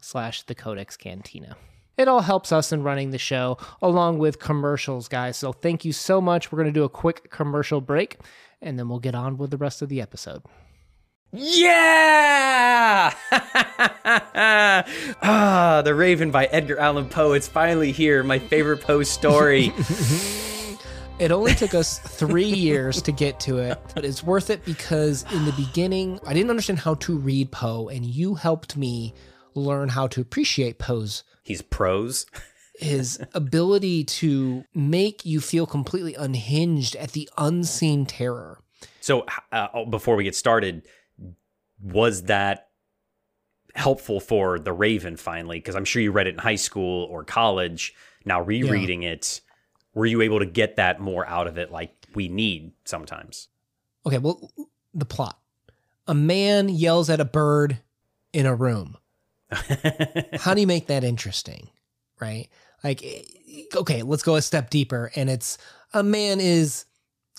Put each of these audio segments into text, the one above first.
slash the codex cantina it all helps us in running the show along with commercials guys so thank you so much we're going to do a quick commercial break and then we'll get on with the rest of the episode Yeah! ah, The Raven by Edgar Allan Poe. It's finally here. My favorite Poe story. It only took us three years to get to it, but it's worth it because in the beginning, I didn't understand how to read Poe, and you helped me learn how to appreciate Poe's He's prose. his ability to make you feel completely unhinged at the unseen terror. So, uh, oh, before we get started, was that helpful for The Raven finally? Because I'm sure you read it in high school or college. Now, rereading it, were you able to get that more out of it like we need sometimes? Okay, well, the plot. A man yells at a bird in a room. How do you make that interesting? Right? Like, okay, let's go a step deeper. And it's a man is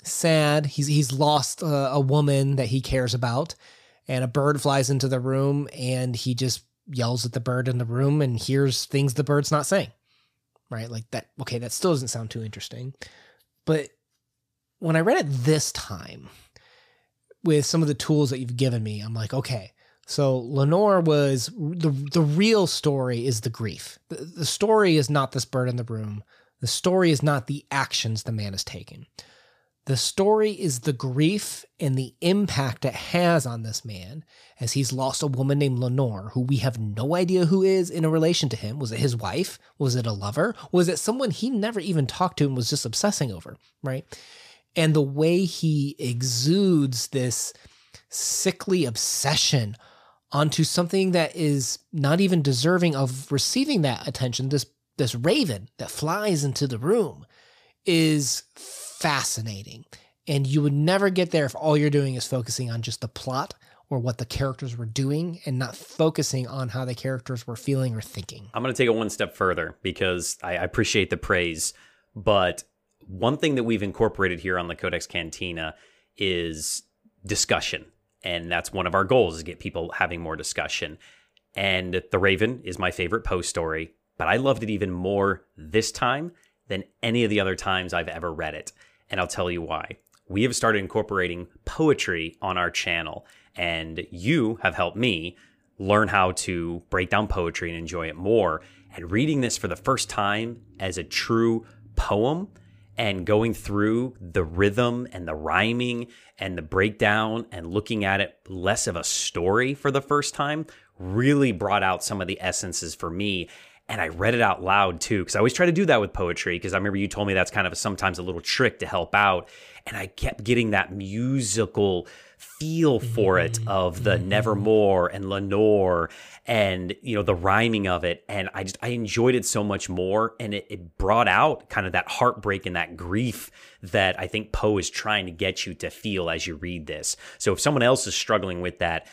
sad. He's he's lost a, a woman that he cares about, and a bird flies into the room, and he just yells at the bird in the room and hears things the bird's not saying. Right? Like that. Okay, that still doesn't sound too interesting, but when I read it this time, with some of the tools that you've given me, I'm like, okay. So Lenore was the the real story is the grief. The, the story is not this bird in the room. The story is not the actions the man is taking. The story is the grief and the impact it has on this man as he's lost a woman named Lenore, who we have no idea who is in a relation to him. Was it his wife? Was it a lover? Was it someone he never even talked to and was just obsessing over? Right. And the way he exudes this sickly obsession onto something that is not even deserving of receiving that attention, this this raven that flies into the room is fascinating. And you would never get there if all you're doing is focusing on just the plot or what the characters were doing and not focusing on how the characters were feeling or thinking. I'm going to take it one step further because I I appreciate the praise, but one thing that we've incorporated here on the Codex Cantina is discussion. And that's one of our goals is get people having more discussion. And The Raven is my favorite post story, but I loved it even more this time than any of the other times I've ever read it. And I'll tell you why. We have started incorporating poetry on our channel, and you have helped me learn how to break down poetry and enjoy it more. And reading this for the first time as a true poem and going through the rhythm and the rhyming and the breakdown and looking at it less of a story for the first time really brought out some of the essences for me. And I read it out loud too, because I always try to do that with poetry. Because I remember you told me that's kind of sometimes a little trick to help out. And I kept getting that musical feel for it mm-hmm. of the mm-hmm. Nevermore and Lenore and you know the rhyming of it. And i just i enjoyed it so much more. And it, it brought out kind of that heartbreak and that grief that i think poe is trying to get you to feel as you read this. So if someone else is struggling with that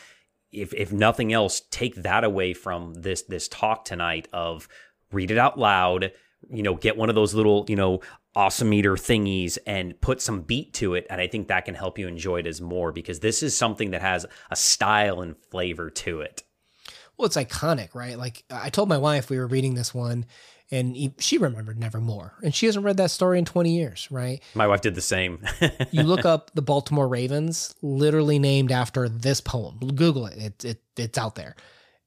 if if nothing else take that away from this this talk tonight of read it out loud you know get one of those little you know awesome meter thingies and put some beat to it and i think that can help you enjoy it as more because this is something that has a style and flavor to it well, it's iconic, right? Like I told my wife we were reading this one and he, she remembered Nevermore. And she hasn't read that story in 20 years, right? My wife did the same. you look up the Baltimore Ravens, literally named after this poem. Google it. It, it. It's out there.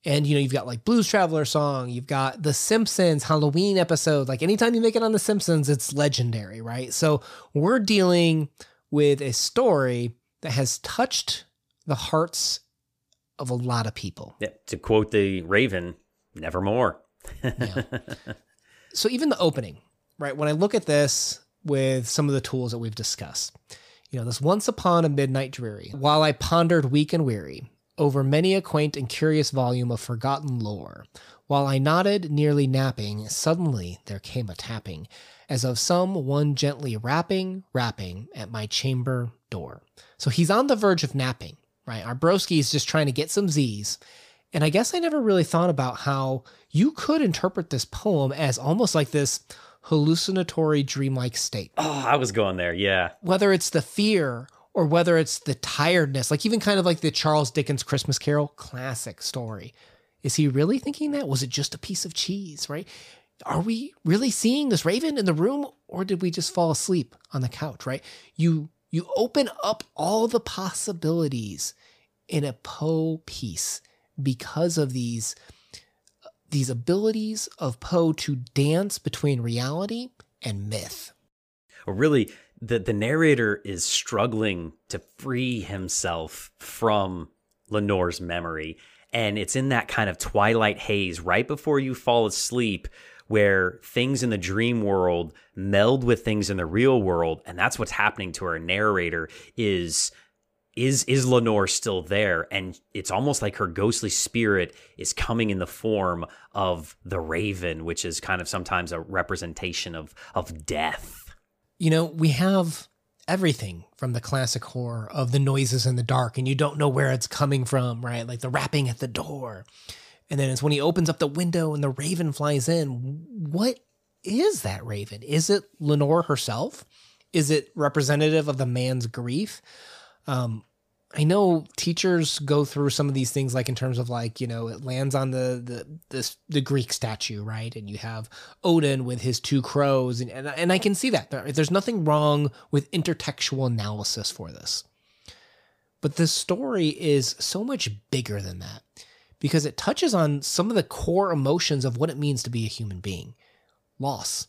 And you know, you've got like Blues Traveler song, you've got the Simpsons Halloween episode. Like anytime you make it on the Simpsons, it's legendary, right? So we're dealing with a story that has touched the hearts of a lot of people. Yeah, to quote the Raven, nevermore. yeah. So even the opening, right? When I look at this with some of the tools that we've discussed, you know, this once upon a midnight dreary, while I pondered weak and weary, over many a quaint and curious volume of forgotten lore. While I nodded, nearly napping, suddenly there came a tapping, as of some one gently rapping, rapping at my chamber door. So he's on the verge of napping, right? Our broski is just trying to get some Z's. And I guess I never really thought about how you could interpret this poem as almost like this hallucinatory dreamlike state. Oh, I was going there. Yeah. Whether it's the fear or whether it's the tiredness, like even kind of like the Charles Dickens Christmas Carol classic story. Is he really thinking that? Was it just a piece of cheese, right? Are we really seeing this raven in the room or did we just fall asleep on the couch, right? You you open up all the possibilities in a Poe piece because of these these abilities of Poe to dance between reality and myth. Really, the the narrator is struggling to free himself from Lenore's memory, and it's in that kind of twilight haze right before you fall asleep where things in the dream world meld with things in the real world and that's what's happening to our narrator is is is Lenore still there? And it's almost like her ghostly spirit is coming in the form of the raven, which is kind of sometimes a representation of of death. You know, we have everything from the classic horror of the noises in the dark, and you don't know where it's coming from, right? Like the rapping at the door. And then it's when he opens up the window and the raven flies in. What is that raven? Is it Lenore herself? Is it representative of the man's grief? Um, I know teachers go through some of these things, like in terms of like you know it lands on the the this the Greek statue, right? And you have Odin with his two crows, and and, and I can see that there's nothing wrong with intertextual analysis for this, but the story is so much bigger than that because it touches on some of the core emotions of what it means to be a human being, loss,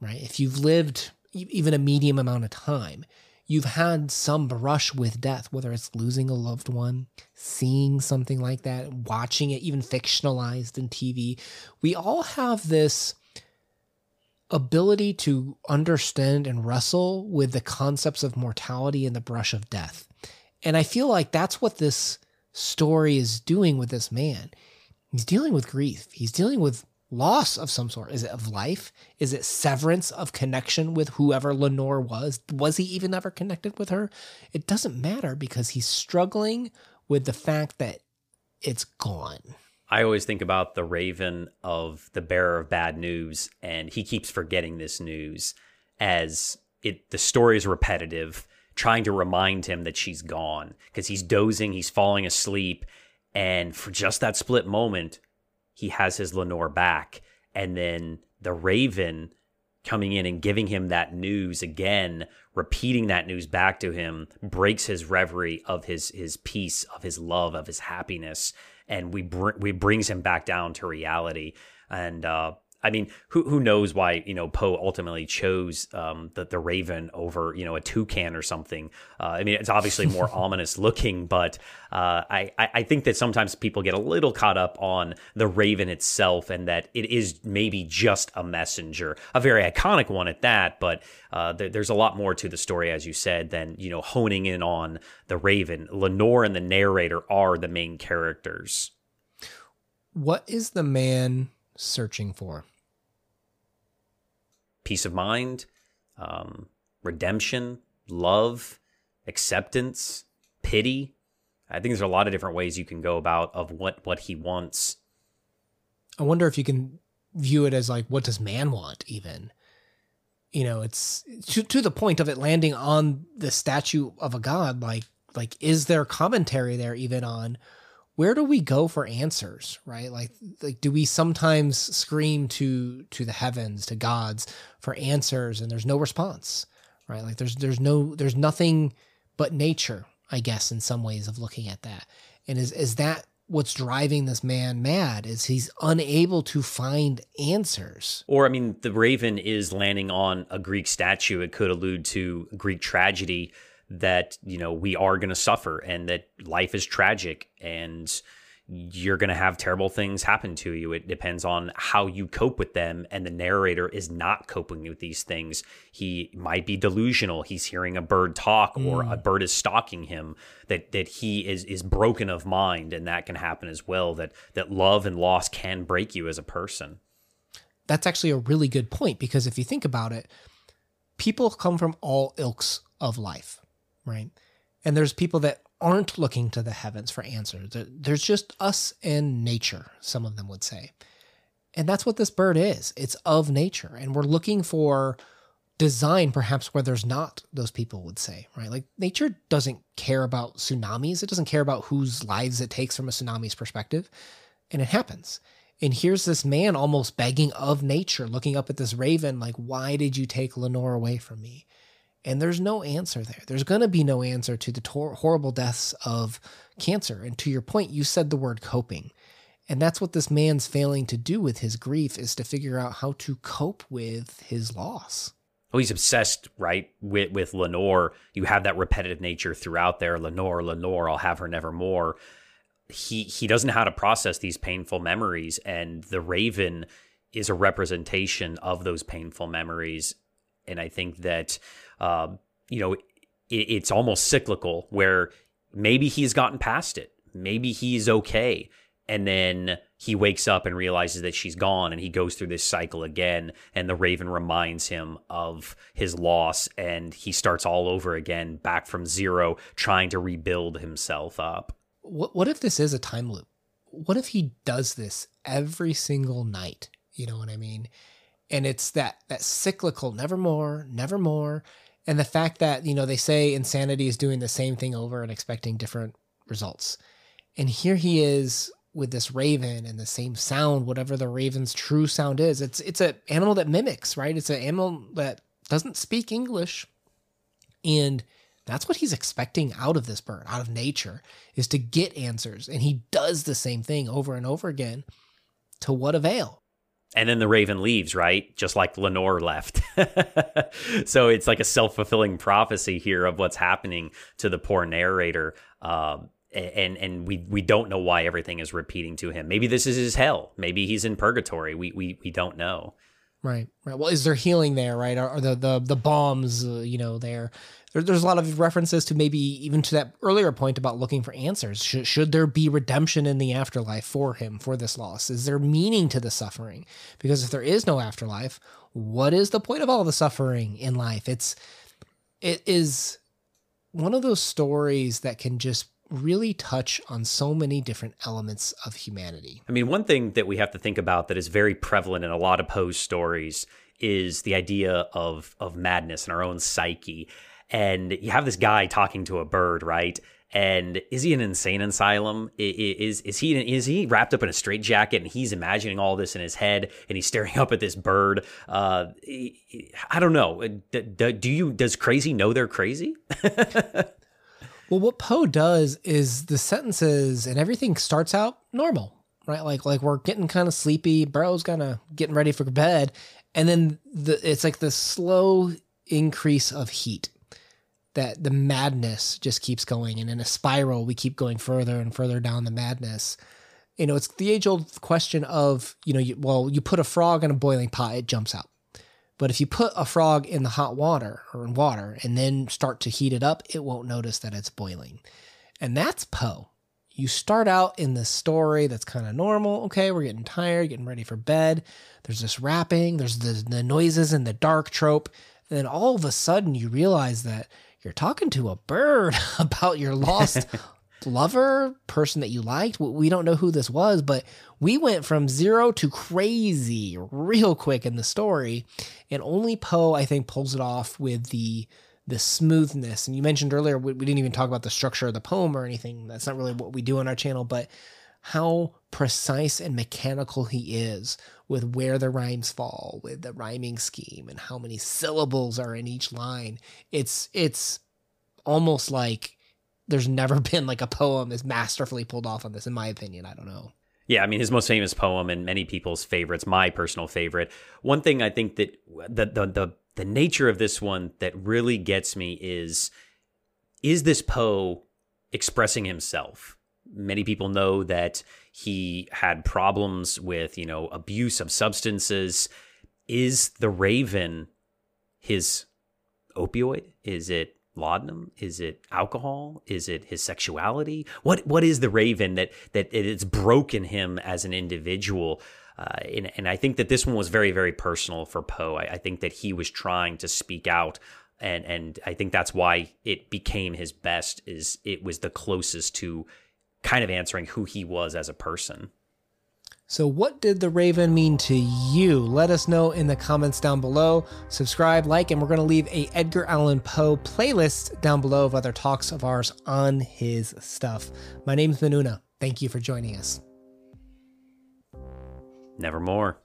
right? If you've lived even a medium amount of time you've had some brush with death, whether it's losing a loved one, seeing something like that, watching it even fictionalized in TV. We all have this ability to understand and wrestle with the concepts of mortality and the brush of death. And I feel like that's what this story is doing with this man. He's dealing with grief. He's dealing with loss of some sort? Is it of life? Is it severance of connection with whoever Lenore was? Was he even ever connected with her? It doesn't matter because he's struggling with the fact that it's gone. I always think about the raven of the bearer of bad news, and he keeps forgetting this news as it the story is repetitive, trying to remind him that she's gone because he's dozing, he's falling asleep, and for just that split moment, he has his Lenore back. And then the Raven coming in and giving him that news again, repeating that news back to him, breaks his reverie of his his peace, of his love, of his happiness, and we br- we brings him back down to reality. And uh, I mean, who who knows why you know Poe ultimately chose um, the the Raven over you know a toucan or something. Uh, I mean, it's obviously more ominous looking, but uh, I I think that sometimes people get a little caught up on the Raven itself and that it is maybe just a messenger, a very iconic one at that. But uh, th- there's a lot more to the story, as you said, than you know honing in on the Raven. Lenore and the narrator are the main characters. What is the man searching for? Peace of mind, um, redemption, love, acceptance, pity. I think there's a lot of different ways you can go about of what what he wants. I wonder if you can view it as like what does man want even you know it's to, to the point of it landing on the statue of a god like like is there commentary there even on where do we go for answers right? Like like do we sometimes scream to to the heavens to gods for answers and there's no response right? Like there's there's no there's nothing but nature i guess in some ways of looking at that. And is is that what's driving this man mad is he's unable to find answers. Or i mean the raven is landing on a greek statue. It could allude to greek tragedy that you know we are going to suffer and that life is tragic and you're going to have terrible things happen to you. It depends on how you cope with them. And the narrator is not coping with these things. He might be delusional. He's hearing a bird talk or a mm. bird is stalking him that, that he is, is broken of mind. And that can happen as well, that, that love and loss can break you as a person. That's actually a really good point because if you think about it, people come from all ilks of life, right? And there's people that aren't looking to the heavens for answers. There's just us and nature, some of them would say. And that's what this bird is. It's of nature. And we're looking for design perhaps where there's not, those people would say, right? Like nature doesn't care about tsunamis. It doesn't care about whose lives it takes from a tsunami's perspective. And it happens. And here's this man almost begging of nature, looking up at this raven, like, why did you take Lenore away from me? And there's no answer there. There's going to be no answer to the tor- horrible deaths of cancer. And to your point, you said the word coping. And that's what this man's failing to do with his grief is to figure out how to cope with his loss. Oh, he's obsessed, right, with with Lenore. You have that repetitive nature throughout there. Lenore, Lenore, I'll have her nevermore. He he doesn't know how to process these painful memories, and the Raven is a representation of those painful memories. And I think that um, you know, it, it's almost cyclical where maybe he's gotten past it. Maybe he's okay. And then he wakes up and realizes that she's gone and he goes through this cycle again. And the raven reminds him of his loss and he starts all over again, back from zero, trying to rebuild himself up. What, what if this is a time loop? What if he does this every single night? You know what I mean? And it's that that cyclical, never more, never more and the fact that you know they say insanity is doing the same thing over and expecting different results. And here he is with this raven and the same sound whatever the raven's true sound is. It's it's an animal that mimics right? It's an animal that doesn't speak english. And that's what he's expecting out of this bird out of nature is to get answers. And he does the same thing over and over again to what avail and then the raven leaves right? Just like lenore left. So it's like a self-fulfilling prophecy here of what's happening to the poor narrator. Um, and and we we don't know why everything is repeating to him. Maybe this is his hell. Maybe he's in purgatory. We we, we don't know. Right right. Well is there healing there right? Are, the the the bombs uh, you know there there, there's a lot of references to maybe even to that earlier point about looking for answers. Should, should there be redemption in the afterlife for him for this loss? Is there meaning to the suffering? Because if there is no afterlife, what is the point of all the suffering in life? It's it is one of those stories that can just really touch on so many different elements of humanity. I mean, one thing that we have to think about that is very prevalent in a lot of Poe's stories is the idea of of madness in our own psyche and you have this guy talking to a bird, right? And is he an insane asylum? Is is he is he wrapped up in a straitjacket and he's imagining all this in his head and he's staring up at this bird? Uh, I don't know. Do you does crazy know they're crazy? well, what Poe does is the sentences and everything starts out normal, right? Like like we're getting kind of sleepy. Bro's kind of getting ready for bed, and then the it's like the slow increase of heat that the madness just keeps going and in a spiral we keep going further and further down the madness. You know it's the age old question of you know you, well you put a frog in a boiling pot it jumps out. But if you put a frog in the hot water or in water and then start to heat it up it won't notice that it's boiling. And that's poe. You start out in this story that's kind of normal. Okay we're getting tired getting ready for bed. There's this rapping there's the, the noises in the dark trope. And then all of a sudden you realize that you're talking to a bird about your lost lover, person that you liked. We don't know who this was, but we went from zero to crazy real quick in the story. And only Poe, I think, pulls it off with the the smoothness. And you mentioned earlier we, we didn't even talk about the structure of the poem or anything. That's not really what we do on our channel, but how precise and mechanical he is with where the rhymes fall, with the rhyming scheme and how many syllables are in each line. It's it's almost like there's never been like a poem as masterfully pulled off on this, in my opinion. I don't know. Yeah, I mean his most famous poem and many people's favorites, my personal favorite. One thing I think that the the the, the nature of this one that really gets me is is this Poe expressing himself? Many people know that he had problems with, you know, abuse of substances. Is the Raven his opioid? Is it laudanum? Is it alcohol? Is it his sexuality? What what is the Raven that that it's broken him as an individual? Uh, and, and I think that this one was very very personal for Poe. I, I think that he was trying to speak out and and I think that's why it became his best is it was the closest to kind of answering who he was as a person. So, what did the Raven mean to you? Let us know in the comments down below. Subscribe, like, and we're going to leave a Edgar Allan Poe playlist down below of other talks of ours on his stuff. My name's Manuna. Thank you for joining us. Nevermore.